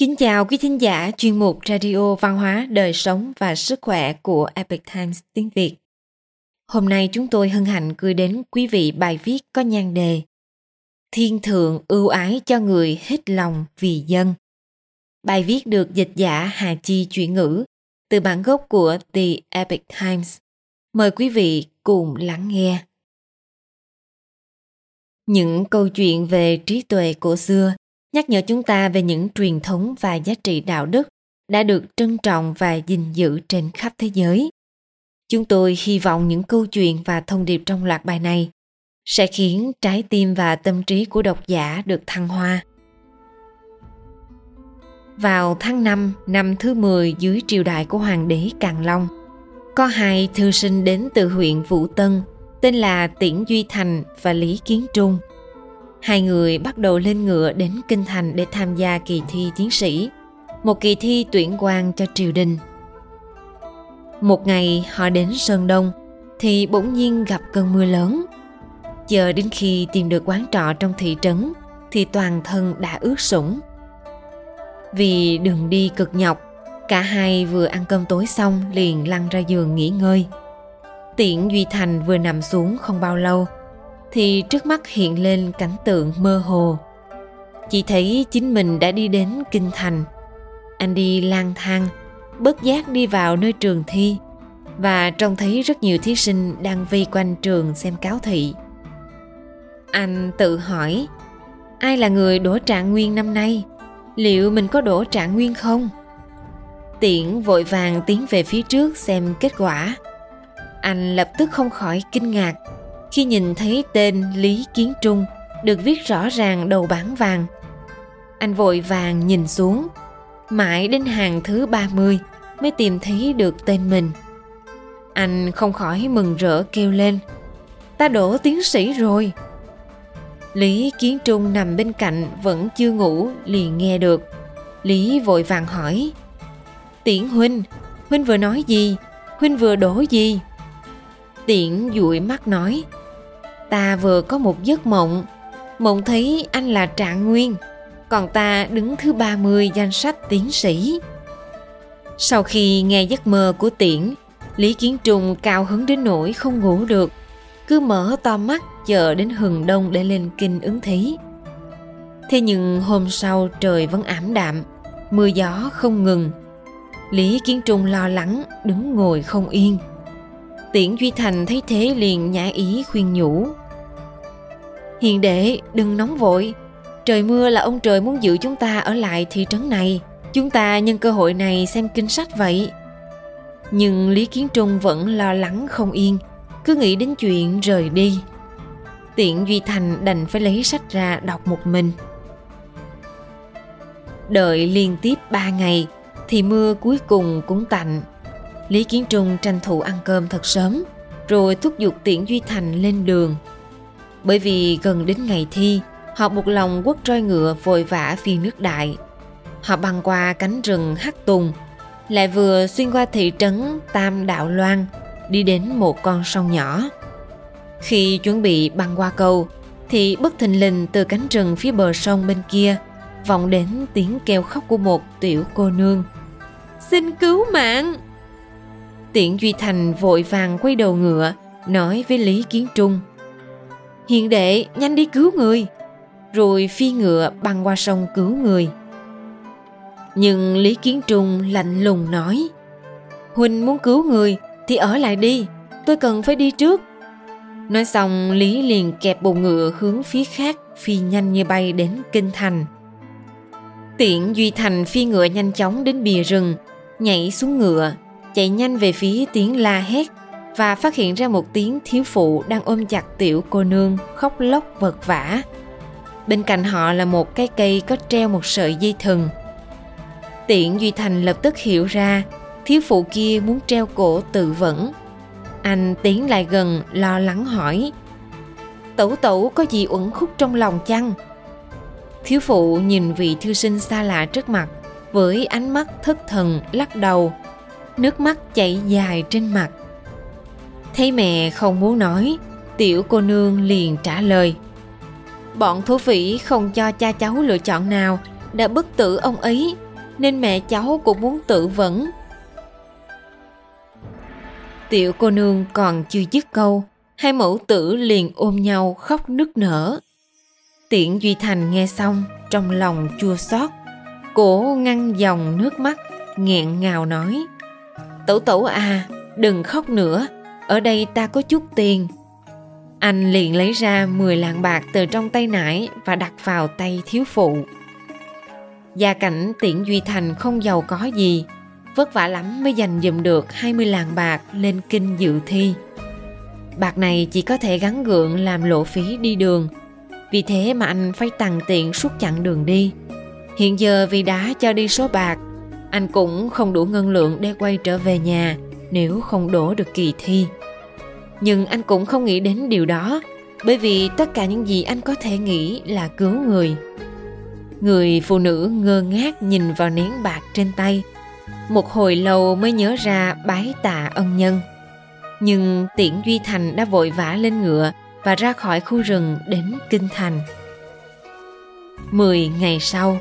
Kính chào quý thính giả chuyên mục Radio Văn hóa, Đời sống và Sức khỏe của Epic Times tiếng Việt. Hôm nay chúng tôi hân hạnh gửi đến quý vị bài viết có nhan đề Thiên thượng ưu ái cho người hết lòng vì dân. Bài viết được dịch giả Hà Chi chuyển ngữ từ bản gốc của The Epic Times. Mời quý vị cùng lắng nghe. Những câu chuyện về trí tuệ cổ xưa nhắc nhở chúng ta về những truyền thống và giá trị đạo đức đã được trân trọng và gìn giữ trên khắp thế giới. Chúng tôi hy vọng những câu chuyện và thông điệp trong loạt bài này sẽ khiến trái tim và tâm trí của độc giả được thăng hoa. Vào tháng 5 năm thứ 10 dưới triều đại của Hoàng đế Càn Long, có hai thư sinh đến từ huyện Vũ Tân tên là Tiễn Duy Thành và Lý Kiến Trung – Hai người bắt đầu lên ngựa đến Kinh Thành để tham gia kỳ thi tiến sĩ, một kỳ thi tuyển quan cho triều đình. Một ngày họ đến Sơn Đông thì bỗng nhiên gặp cơn mưa lớn. Chờ đến khi tìm được quán trọ trong thị trấn thì toàn thân đã ướt sũng. Vì đường đi cực nhọc, cả hai vừa ăn cơm tối xong liền lăn ra giường nghỉ ngơi. Tiễn Duy Thành vừa nằm xuống không bao lâu thì trước mắt hiện lên cảnh tượng mơ hồ. Chỉ thấy chính mình đã đi đến kinh thành. Anh đi lang thang bất giác đi vào nơi trường thi. Và trông thấy rất nhiều thí sinh đang vây quanh trường xem cáo thị. Anh tự hỏi, ai là người đổ trạng nguyên năm nay? Liệu mình có đổ trạng nguyên không? Tiễn vội vàng tiến về phía trước xem kết quả. Anh lập tức không khỏi kinh ngạc khi nhìn thấy tên Lý Kiến Trung được viết rõ ràng đầu bảng vàng. Anh vội vàng nhìn xuống, mãi đến hàng thứ 30 mới tìm thấy được tên mình. Anh không khỏi mừng rỡ kêu lên, ta đổ tiến sĩ rồi. Lý Kiến Trung nằm bên cạnh vẫn chưa ngủ liền nghe được. Lý vội vàng hỏi, Tiễn Huynh, Huynh vừa nói gì? Huynh vừa đổ gì? Tiễn dụi mắt nói, ta vừa có một giấc mộng. Mộng thấy anh là trạng nguyên, còn ta đứng thứ 30 danh sách tiến sĩ. Sau khi nghe giấc mơ của tiễn, lý kiến trung cao hứng đến nỗi không ngủ được, cứ mở to mắt chờ đến hừng đông để lên kinh ứng thí. Thế nhưng hôm sau trời vẫn ảm đạm, mưa gió không ngừng. Lý kiến trung lo lắng đứng ngồi không yên. Tiễn duy thành thấy thế liền nhã ý khuyên nhủ. Hiền đệ, đừng nóng vội. Trời mưa là ông trời muốn giữ chúng ta ở lại thị trấn này. Chúng ta nhân cơ hội này xem kinh sách vậy. Nhưng Lý Kiến Trung vẫn lo lắng không yên, cứ nghĩ đến chuyện rời đi. Tiện Duy Thành đành phải lấy sách ra đọc một mình. Đợi liên tiếp ba ngày thì mưa cuối cùng cũng tạnh. Lý Kiến Trung tranh thủ ăn cơm thật sớm, rồi thúc giục Tiễn Duy Thành lên đường bởi vì gần đến ngày thi, họ buộc lòng quất roi ngựa vội vã phi nước đại. Họ băng qua cánh rừng hắc tùng, lại vừa xuyên qua thị trấn Tam Đạo Loan, đi đến một con sông nhỏ. Khi chuẩn bị băng qua cầu, thì bất thình lình từ cánh rừng phía bờ sông bên kia vọng đến tiếng kêu khóc của một tiểu cô nương. Xin cứu mạng! Tiễn Duy Thành vội vàng quay đầu ngựa, nói với Lý Kiến Trung. Hiền đệ, nhanh đi cứu người. Rồi phi ngựa băng qua sông cứu người. Nhưng Lý Kiến Trung lạnh lùng nói Huynh muốn cứu người thì ở lại đi, Tôi cần phải đi trước. Nói xong, Lý liền kẹp bồ ngựa hướng phía khác, Phi nhanh như bay đến Kinh Thành. Tiện Duy Thành phi ngựa nhanh chóng đến bìa rừng, Nhảy xuống ngựa, Chạy nhanh về phía tiếng la hét và phát hiện ra một tiếng thiếu phụ đang ôm chặt tiểu cô nương, khóc lóc vật vã. Bên cạnh họ là một cái cây có treo một sợi dây thừng. Tiện Duy Thành lập tức hiểu ra, thiếu phụ kia muốn treo cổ tự vẫn. Anh tiến lại gần, lo lắng hỏi, Tẩu tẩu có gì uẩn khúc trong lòng chăng? Thiếu phụ nhìn vị thư sinh xa lạ trước mặt, với ánh mắt thất thần, lắc đầu nước mắt chảy dài trên mặt Thấy mẹ không muốn nói, tiểu cô nương liền trả lời. Bọn thú phỉ không cho cha cháu lựa chọn nào, đã bức tử ông ấy, nên mẹ cháu cũng muốn tự vẫn. Tiểu cô nương còn chưa dứt câu, hai mẫu tử liền ôm nhau khóc nức nở. Tiễn Duy Thành nghe xong, trong lòng chua xót, cổ ngăn dòng nước mắt, nghẹn ngào nói. Tẩu tẩu à, đừng khóc nữa, ở đây ta có chút tiền. Anh liền lấy ra 10 lạng bạc từ trong tay nải và đặt vào tay thiếu phụ. Gia cảnh tiễn Duy Thành không giàu có gì, vất vả lắm mới dành dùm được 20 lạng bạc lên kinh dự thi. Bạc này chỉ có thể gắn gượng làm lộ phí đi đường, vì thế mà anh phải tặng tiện suốt chặng đường đi. Hiện giờ vì đã cho đi số bạc, anh cũng không đủ ngân lượng để quay trở về nhà nếu không đổ được kỳ thi. Nhưng anh cũng không nghĩ đến điều đó, bởi vì tất cả những gì anh có thể nghĩ là cứu người. Người phụ nữ ngơ ngác nhìn vào nén bạc trên tay, một hồi lâu mới nhớ ra bái tạ ân nhân. Nhưng Tiễn Duy Thành đã vội vã lên ngựa và ra khỏi khu rừng đến Kinh Thành. Mười ngày sau,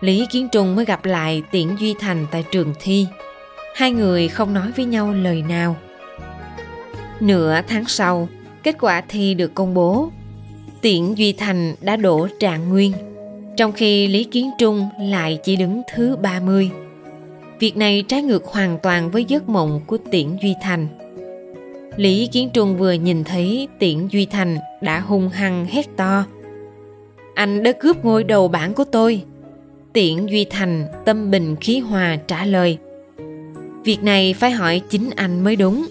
Lý Kiến Trung mới gặp lại Tiễn Duy Thành tại trường thi. Hai người không nói với nhau lời nào. Nửa tháng sau, kết quả thi được công bố. Tiễn Duy Thành đã đổ trạng nguyên, trong khi Lý Kiến Trung lại chỉ đứng thứ 30. Việc này trái ngược hoàn toàn với giấc mộng của Tiễn Duy Thành. Lý Kiến Trung vừa nhìn thấy Tiễn Duy Thành đã hung hăng hét to. Anh đã cướp ngôi đầu bảng của tôi. Tiễn Duy Thành tâm bình khí hòa trả lời. Việc này phải hỏi chính anh mới đúng.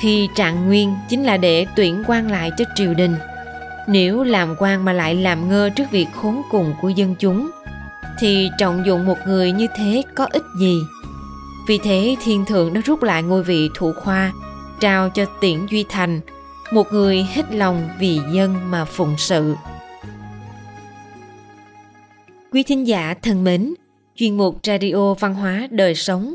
Thì trạng nguyên chính là để tuyển quan lại cho triều đình. Nếu làm quan mà lại làm ngơ trước việc khốn cùng của dân chúng, thì trọng dụng một người như thế có ích gì? Vì thế thiên thượng đã rút lại ngôi vị thủ khoa, trao cho Tiễn Duy Thành, một người hết lòng vì dân mà phụng sự. Quý thính giả thân mến, chuyên mục Radio Văn hóa Đời Sống